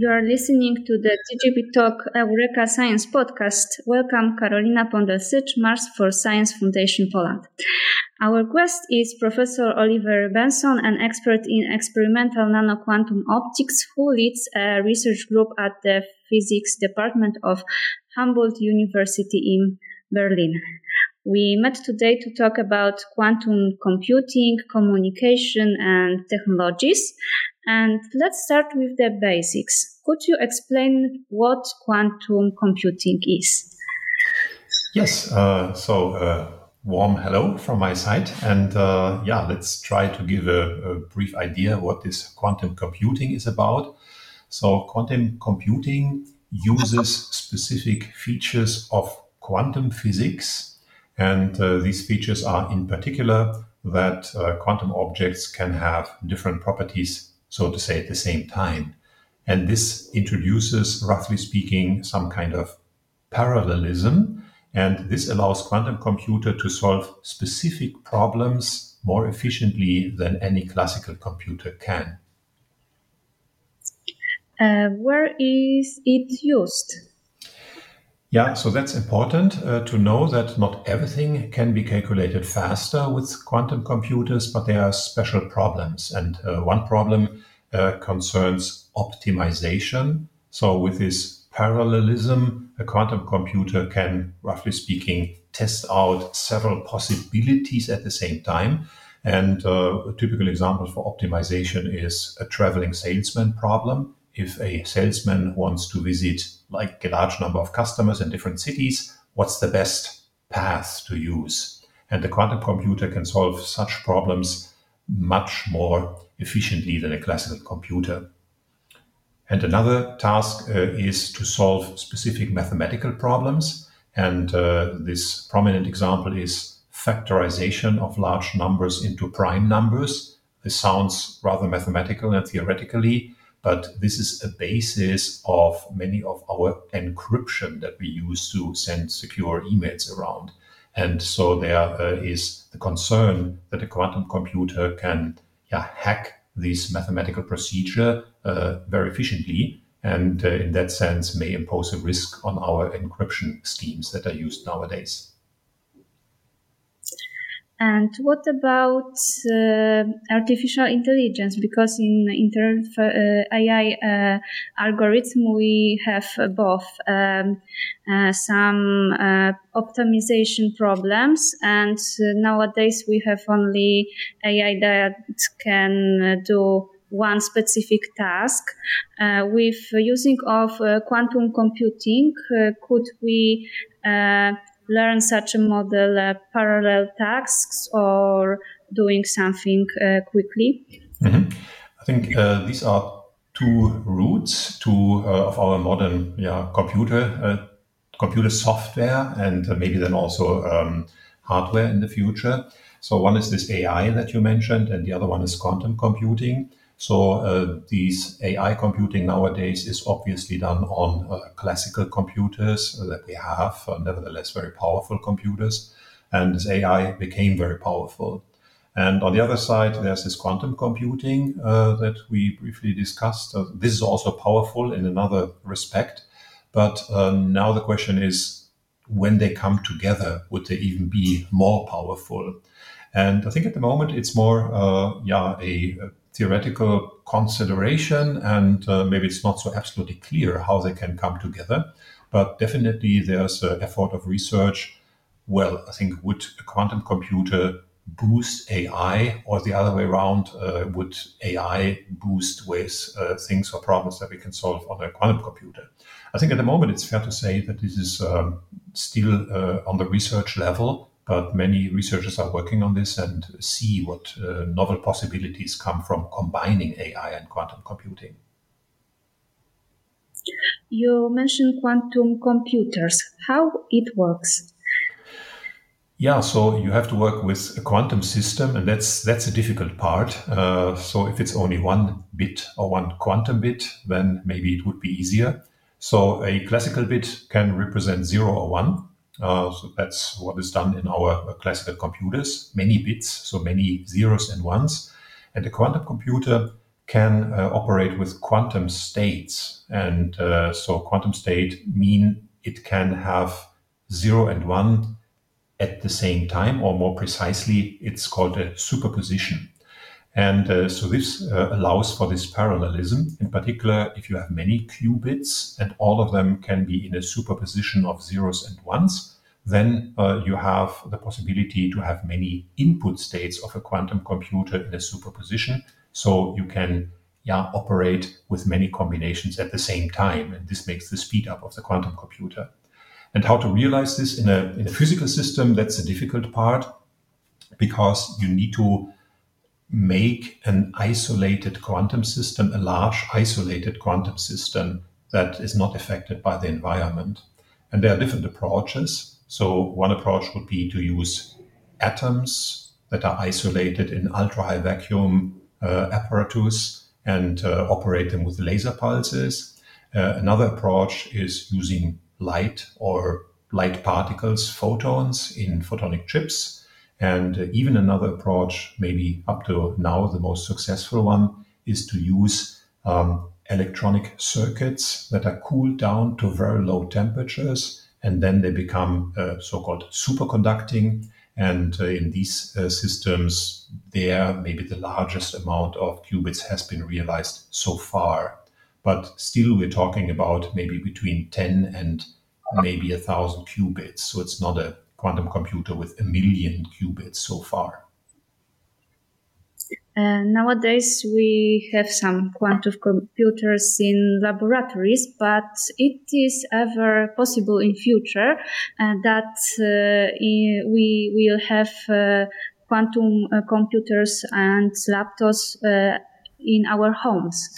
You are listening to the DGP Talk Eureka Science podcast. Welcome, Karolina Pondel-Sycz, Mars for Science Foundation Poland. Our guest is Professor Oliver Benson, an expert in experimental nanoquantum optics, who leads a research group at the Physics Department of Humboldt University in Berlin. We met today to talk about quantum computing, communication, and technologies. And let's start with the basics. Could you explain what quantum computing is? Yes. Uh, so, uh, warm hello from my side. And uh, yeah, let's try to give a, a, brief idea what this quantum computing is about. So, quantum computing uses specific features of quantum physics. And uh, these features are, in particular, that uh, quantum objects can have different properties so to say, at the same time. And this introduces, roughly speaking, some kind of parallelism. And this allows quantum computer to solve specific problems more efficiently than any classical computer can. Uh, where is it used? Yeah, so that's important uh, to know that not everything can be calculated faster with quantum computers, but there are special problems. And uh, one problem uh, concerns optimization. So, with this parallelism, a quantum computer can, roughly speaking, test out several possibilities at the same time. And uh, a typical example for optimization is a traveling salesman problem if a salesman wants to visit like a large number of customers in different cities, what's the best path to use? And the quantum computer can solve such problems much more efficiently than a classical computer. And another task uh, is to solve specific mathematical problems. And uh, this prominent example is factorization of large numbers into prime numbers. This sounds rather mathematical and theoretically, but this is a basis of many of our encryption that we use to send secure emails around. And so there uh, is the concern that a quantum computer can yeah, hack this mathematical procedure uh, very efficiently and uh, in that sense may impose a risk on our encryption schemes that are used nowadays. And what about uh, artificial intelligence? Because in inter uh, AI uh, algorithm, we have both um, uh, some uh, optimization problems, and nowadays we have only AI that can do one specific task. Uh, with using of quantum computing, could we learn such a model uh, parallel tasks or doing something uh, quickly? Mm-hmm. I think uh, these are two roots to uh, of our modern yeah, computer uh, computer software and maybe then also um, hardware in the future. So one is this AI that you mentioned, and the other one is quantum computing. So uh, these AI computing nowadays is obviously done on uh, classical computers that we have, uh, nevertheless very powerful computers. And this AI became very powerful. And on the other side, there's this quantum computing uh, that we briefly discussed. Uh, this is also powerful in another respect. But um, now the question is, when they come together, would they even be more powerful? And I think at the moment it's more, uh, yeah, a, a theoretical consideration, and uh, maybe it's not so absolutely clear how they can come together. But definitely, there's an effort of research. Well, I think would a quantum computer boost AI, or the other way around? Uh, would AI boost ways, uh, things or problems that we can solve on a quantum computer? I think at the moment it's fair to say that this is um, still uh, on the research level but many researchers are working on this and see what uh, novel possibilities come from combining AI and quantum computing. You mentioned quantum computers. How it works? Yeah, so you have to work with a quantum system, and that's that's a difficult part. Uh, so if it's only one bit or one quantum bit, then maybe it would be easier. So a classical bit can represent zero or one, so that's what is done in our uh, classical computers, many bits, so many zeros and ones. And the quantum computer can uh, operate with quantum states. And uh, so quantum state mean it can have zero and one at the same time, or more precisely, it's called a superposition. And uh, so this uh, allows for this parallelism. In particular, if you have many qubits and all of them can be in a superposition of zeros and ones, then uh, you have the possibility to have many input states of a quantum computer in a superposition. So you can yeah, operate with many combinations at the same time. And this makes the speed up of the quantum computer. And how to realize this in a, in a physical system, that's the difficult part because you need to make an isolated quantum system, a large isolated quantum system that is not affected by the environment. And there are different approaches. So one approach would be to use atoms that are isolated in ultra high vacuum uh, apparatus and uh, operate them with laser pulses. Uh, another approach is using light or light particles, photons in photonic chips. And even another approach, maybe up to now the most successful one, is to use um, electronic circuits that are cooled down to very low temperatures and then they become uh, so-called superconducting and uh, in these uh, systems, there maybe the largest amount of qubits has been realized so far. But still, we're talking about maybe between 10 and maybe a thousand qubits. So it's not a quantum computer with a million qubits so far. Uh, nowadays, we have some quantum computers in laboratories, but it is ever possible in future uh, that uh, we will have uh, quantum uh, computers and laptops uh, in our homes.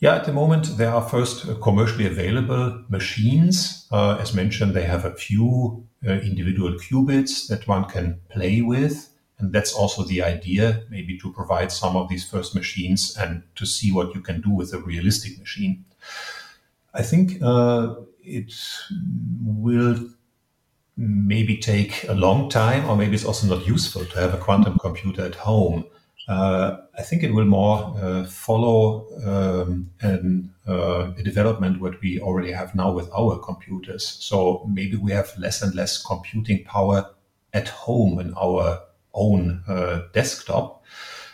Yeah, at the moment, there are first uh, commercially available machines. Uh, as mentioned, they have a few uh, individual qubits that one can play with. And that's also the idea, maybe to provide some of these first machines and to see what you can do with a realistic machine. I think uh, it will maybe take a long time, or maybe it's also not useful to have a quantum computer at home. Uh, I think it will more uh, follow um, an, uh, a development what we already have now with our computers. So maybe we have less and less computing power at home in our own desktop.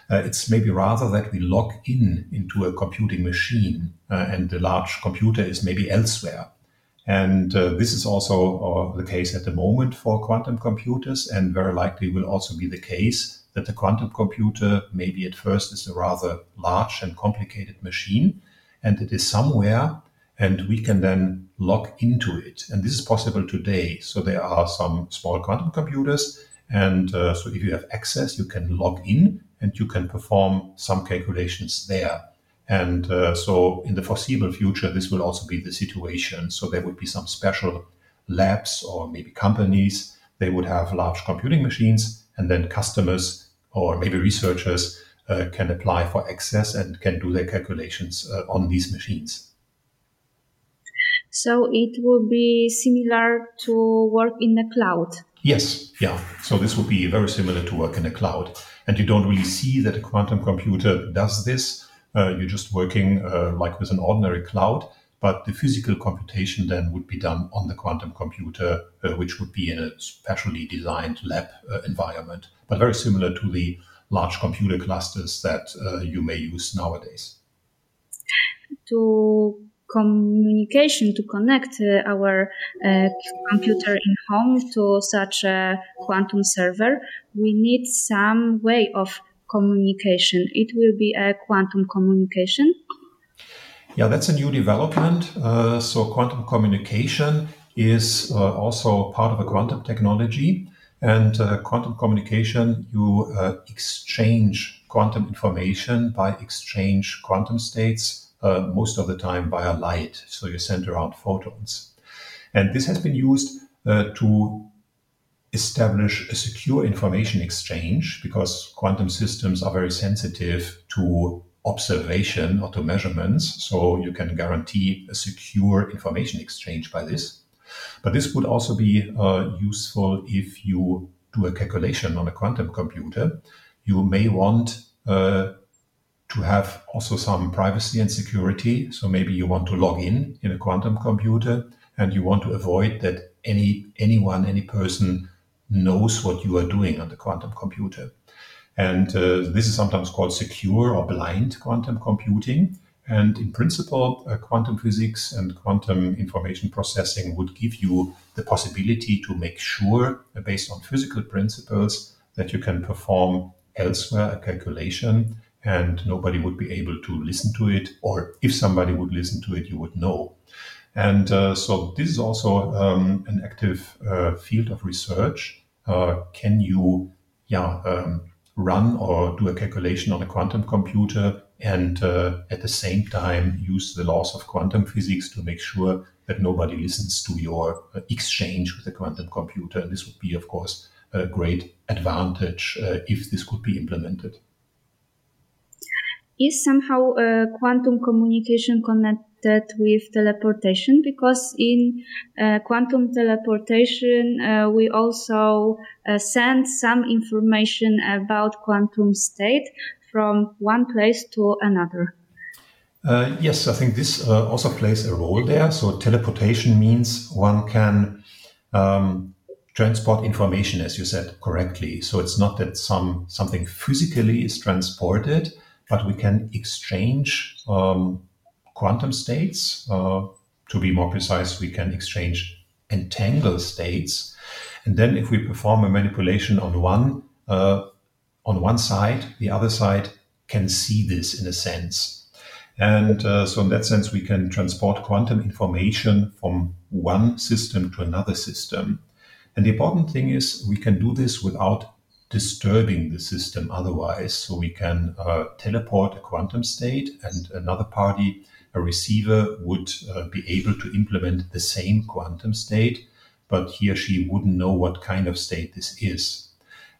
Uh, it's maybe rather that we log in into a computing machine uh, and the large computer is maybe elsewhere. And uh, this is also the case at the moment for quantum computers, and very likely will also be the case that the quantum computer, maybe at first, is a rather large and complicated machine, and it is somewhere, and we can then log into it. And this is possible today. So there are some small quantum computers and uh, so if you have access, you can log in and you can perform some calculations there. And uh, so in the foreseeable future, this will also be the situation. So there would be some special labs or maybe companies. They would have large computing machines and then customers or maybe researchers uh, can apply for access and can do their calculations uh, on these machines. So it will be similar to work in the cloud. Yes, yeah. So this would be very similar to work in the cloud. And you don't really see that a quantum computer does this. Uh, you're just working uh, like with an ordinary cloud, but the physical computation then would be done on the quantum computer, uh, which would be in a specially designed lab uh, environment, but very similar to the large computer clusters that uh, you may use nowadays. To communication to connect uh, our uh, computer in home to such a quantum server, we need some way of communication. It will be a quantum communication. Yeah, that's a new development. Uh, so, quantum communication is uh, also part of a quantum technology. And uh, quantum communication, you uh, exchange quantum information by exchange quantum states uh, most of the time via light. So you send around photons. And this has been used uh, to establish a secure information exchange because quantum systems are very sensitive to observation or to measurements. So you can guarantee a secure information exchange by this. But this would also be uh, useful if you do a calculation on a quantum computer. You may want uh, to have also some privacy and security. So maybe you want to log in in a quantum computer and you want to avoid that any anyone, any person knows what you are doing on the quantum computer. And uh, this is sometimes called secure or blind quantum computing. And in principle, uh, quantum physics and quantum information processing would give you the possibility to make sure, uh, based on physical principles, that you can perform elsewhere a calculation and nobody would be able to listen to it. Or if somebody would listen to it, you would know. And uh, so this is also um, an active uh, field of research. Uh, can you, yeah, um, run or do a calculation on a quantum computer and uh, at the same time use the laws of quantum physics to make sure that nobody listens to your uh, exchange with the quantum computer. And this would be, of course, a great advantage uh, if this could be implemented. Is somehow quantum communication connected? with teleportation because in uh, quantum teleportation uh, we also uh, send some information about quantum state from one place to another. Uh, yes, I think this uh, also plays a role there. So teleportation means one can um, transport information, as you said correctly. So it's not that some something physically is transported, but we can exchange um, quantum states. Uh, to be more precise, we can exchange entangled states. And then if we perform a manipulation on one, uh, on one side, the other side can see this in a sense. And uh, so in that sense, we can transport quantum information from one system to another system. And the important thing is we can do this without disturbing the system otherwise. So we can uh, teleport a quantum state and another party a receiver would uh, be able to implement the same quantum state, but he or she wouldn't know what kind of state this is.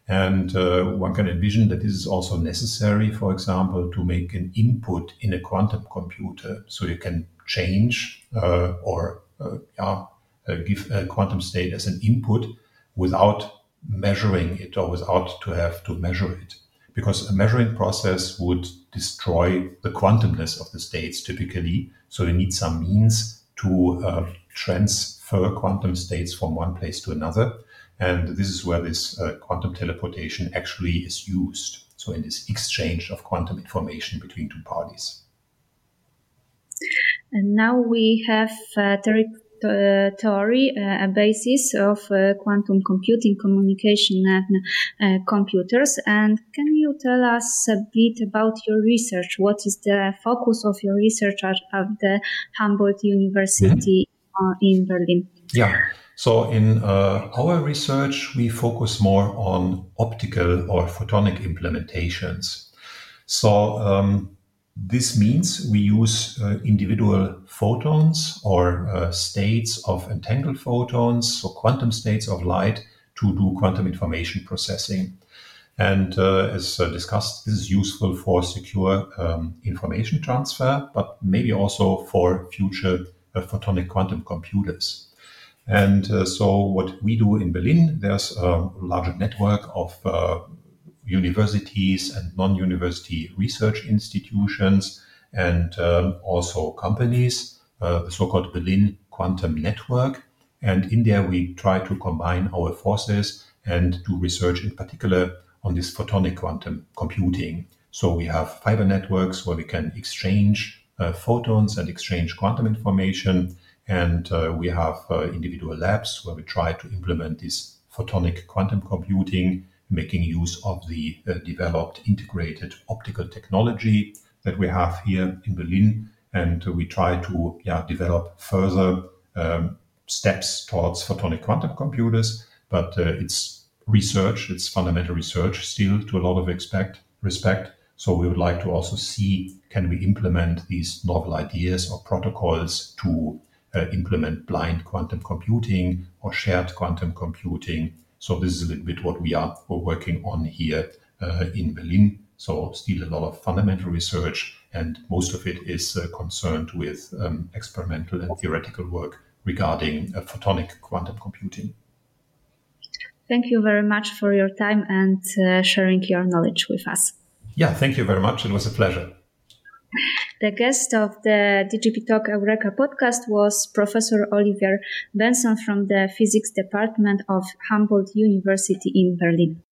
And uh, one can envision that this is also necessary, for example, to make an input in a quantum computer. So you can change uh, or uh, yeah, uh, give a quantum state as an input without measuring it or without to have to measure it because a measuring process would destroy the quantumness of the states typically. So you need some means to uh, transfer quantum states from one place to another. And this is where this uh, quantum teleportation actually is used. So in this exchange of quantum information between two parties. And now we have uh, theory, uh, a basis of uh, quantum computing, communication, and computers. And can you tell us a bit about your research? What is the focus of your research at, at the Humboldt University mm-hmm. in Berlin? Yeah. So, in uh, our research, we focus more on optical or photonic implementations. So, um, this means we use uh, individual photons or uh, states of entangled photons, so quantum states of light, to do quantum information processing. And uh, as uh, discussed, this is useful for secure um, information transfer, but maybe also for future uh, photonic quantum computers. And uh, so, what we do in Berlin, there's a larger network of universities and non-university research institutions and um, also companies, uh, the so-called Berlin Quantum Network. And in there, we try to combine our forces and do research in particular on this photonic quantum computing. So we have fiber networks where we can exchange uh, photons and exchange quantum information. And uh, we have uh, individual labs where we try to implement this photonic quantum computing making use of the uh, developed integrated optical technology that we have here in Berlin. And we try to yeah, develop further um, steps towards photonic quantum computers. But uh, it's research, it's fundamental research still to a lot of expect, respect. So we would like to also see can we implement these novel ideas or protocols to uh, implement blind quantum computing or shared quantum computing so this is a little bit what we are working on here uh, in Berlin. So still a lot of fundamental research, and most of it is uh, concerned with um, experimental and theoretical work regarding uh, photonic quantum computing. Thank you very much for your time and uh, sharing your knowledge with us. Yeah, thank you very much. It was a pleasure. The guest of the DGP Talk Eureka podcast was Professor Oliver Benson from the Physics Department of Humboldt University in Berlin.